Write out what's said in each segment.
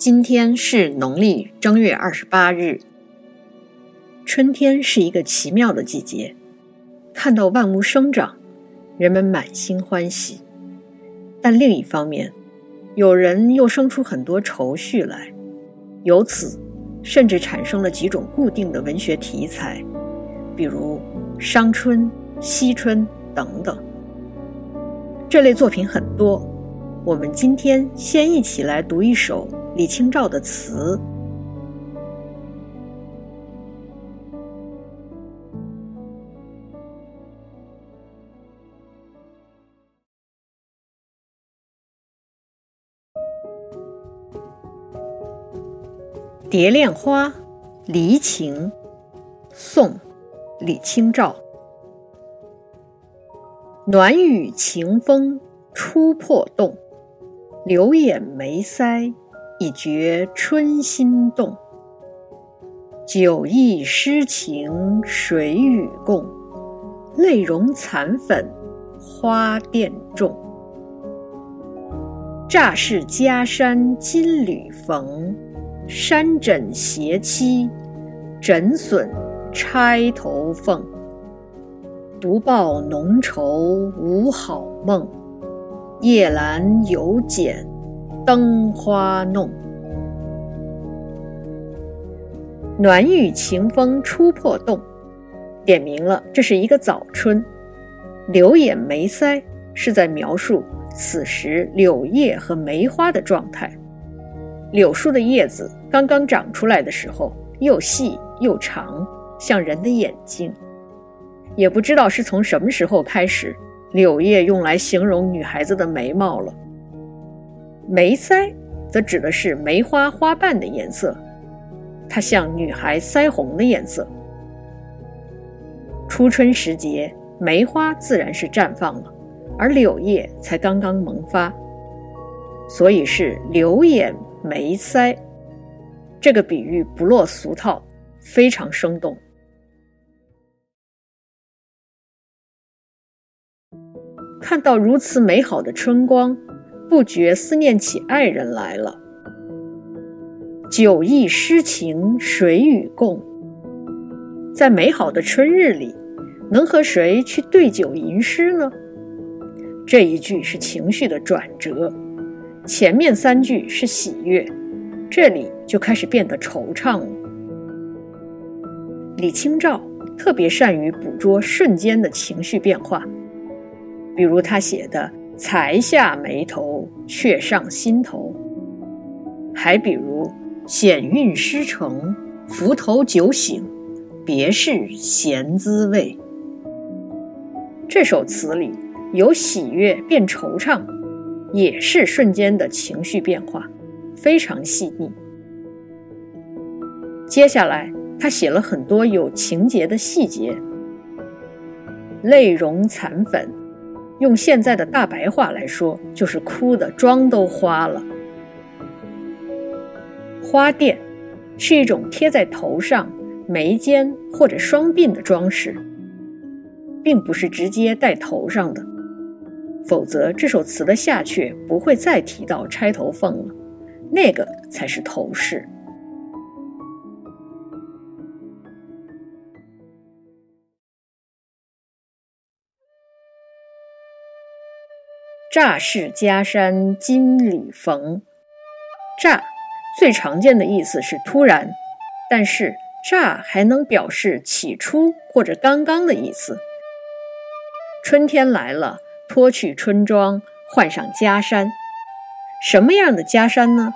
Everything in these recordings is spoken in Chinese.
今天是农历正月二十八日。春天是一个奇妙的季节，看到万物生长，人们满心欢喜。但另一方面，有人又生出很多愁绪来，由此甚至产生了几种固定的文学题材，比如伤春、惜春等等。这类作品很多，我们今天先一起来读一首。李清照的词：《蝶恋花·离情》，宋·李清照。暖雨晴风初破洞，柳眼眉腮。已觉春心动，酒意诗情谁与共？泪融残粉花钿重。乍是家山金缕缝，山枕斜栖枕笋钗头凤。独抱浓愁无好梦，夜阑犹剪。灯花弄，暖雨晴风初破洞，点明了这是一个早春。柳眼梅腮是在描述此时柳叶和梅花的状态。柳树的叶子刚刚长出来的时候，又细又长，像人的眼睛。也不知道是从什么时候开始，柳叶用来形容女孩子的眉毛了。眉腮，则指的是梅花花瓣的颜色，它像女孩腮红的颜色。初春时节，梅花自然是绽放了，而柳叶才刚刚萌发，所以是柳眼眉腮。这个比喻不落俗套，非常生动。看到如此美好的春光。不觉思念起爱人来了。酒意诗情谁与共？在美好的春日里，能和谁去对酒吟诗呢？这一句是情绪的转折，前面三句是喜悦，这里就开始变得惆怅了。李清照特别善于捕捉瞬间的情绪变化，比如他写的。才下眉头，却上心头。还比如“险韵诗成，浮头酒醒，别是闲滋味。”这首词里有喜悦变惆怅，也是瞬间的情绪变化，非常细腻。接下来，他写了很多有情节的细节，泪融残粉。用现在的大白话来说，就是哭的妆都花了。花钿是一种贴在头上、眉间或者双鬓的装饰，并不是直接戴头上的，否则这首词的下阙不会再提到钗头凤了，那个才是头饰。乍是家山金缕缝，乍最常见的意思是突然，但是乍还能表示起初或者刚刚的意思。春天来了，脱去春装，换上袈裟。什么样的袈裟呢？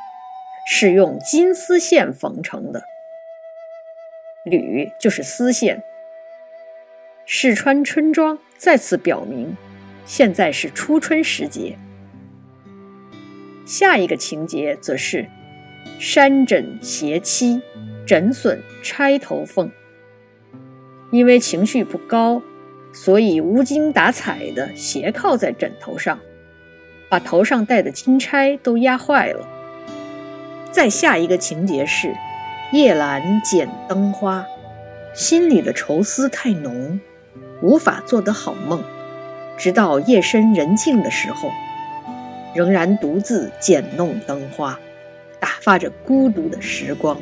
是用金丝线缝成的，缕就是丝线。试穿春装，再次表明。现在是初春时节，下一个情节则是山枕斜栖，枕笋钗头凤。因为情绪不高，所以无精打采的斜靠在枕头上，把头上戴的金钗都压坏了。再下一个情节是夜阑剪灯花，心里的愁思太浓，无法做得好梦。直到夜深人静的时候，仍然独自剪弄灯花，打发着孤独的时光。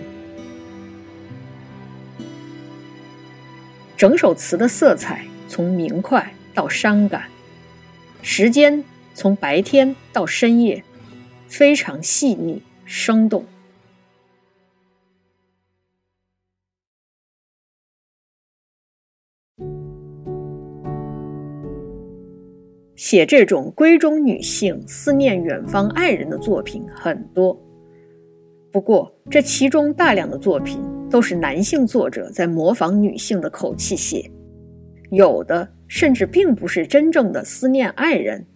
整首词的色彩从明快到伤感，时间从白天到深夜，非常细腻生动。写这种闺中女性思念远方爱人的作品很多，不过这其中大量的作品。都是男性作者在模仿女性的口气写，有的甚至并不是真正的思念爱人，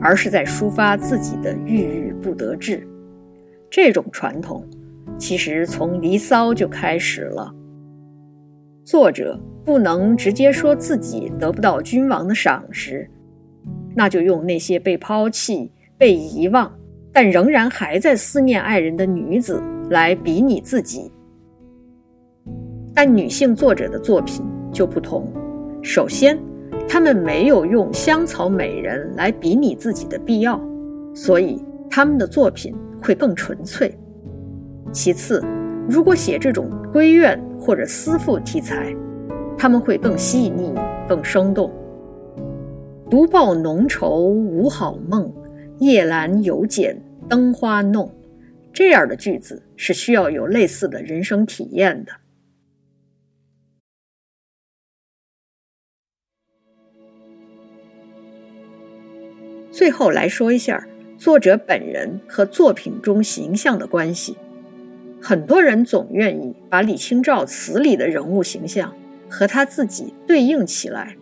而是在抒发自己的郁郁不得志。这种传统其实从《离骚》就开始了。作者不能直接说自己得不到君王的赏识，那就用那些被抛弃、被遗忘，但仍然还在思念爱人的女子来比拟自己。但女性作者的作品就不同。首先，她们没有用香草美人来比拟自己的必要，所以她们的作品会更纯粹。其次，如果写这种闺怨或者思妇题材，他们会更细腻、更生动。独抱浓愁无好梦，夜阑有剪灯花弄。这样的句子是需要有类似的人生体验的。最后来说一下作者本人和作品中形象的关系。很多人总愿意把李清照词里的人物形象和他自己对应起来，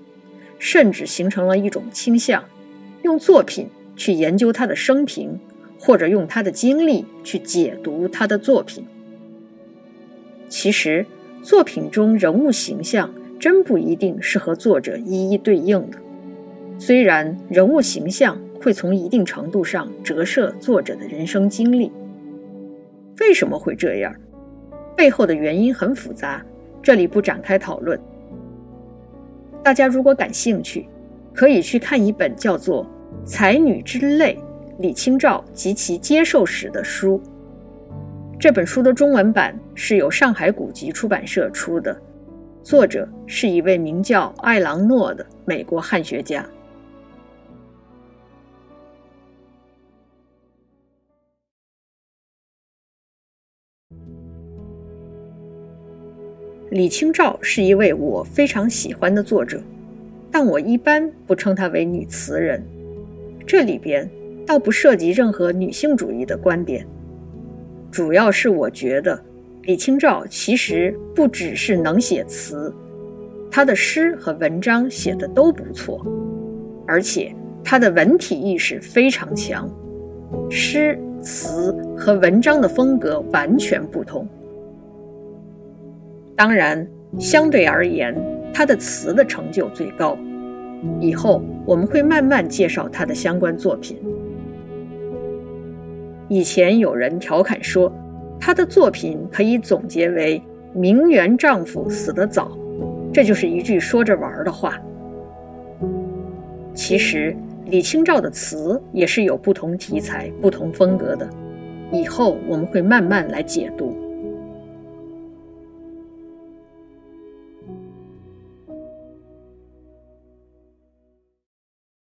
甚至形成了一种倾向，用作品去研究他的生平，或者用他的经历去解读他的作品。其实，作品中人物形象真不一定是和作者一一对应的。虽然人物形象会从一定程度上折射作者的人生经历，为什么会这样？背后的原因很复杂，这里不展开讨论。大家如果感兴趣，可以去看一本叫做《才女之泪：李清照及其接受史》的书。这本书的中文版是由上海古籍出版社出的，作者是一位名叫艾朗诺的美国汉学家。李清照是一位我非常喜欢的作者，但我一般不称她为女词人。这里边倒不涉及任何女性主义的观点，主要是我觉得李清照其实不只是能写词，她的诗和文章写的都不错，而且她的文体意识非常强，诗词和文章的风格完全不同。当然，相对而言，他的词的成就最高。以后我们会慢慢介绍他的相关作品。以前有人调侃说，他的作品可以总结为“名媛丈夫死得早”，这就是一句说着玩的话。其实，李清照的词也是有不同题材、不同风格的。以后我们会慢慢来解读。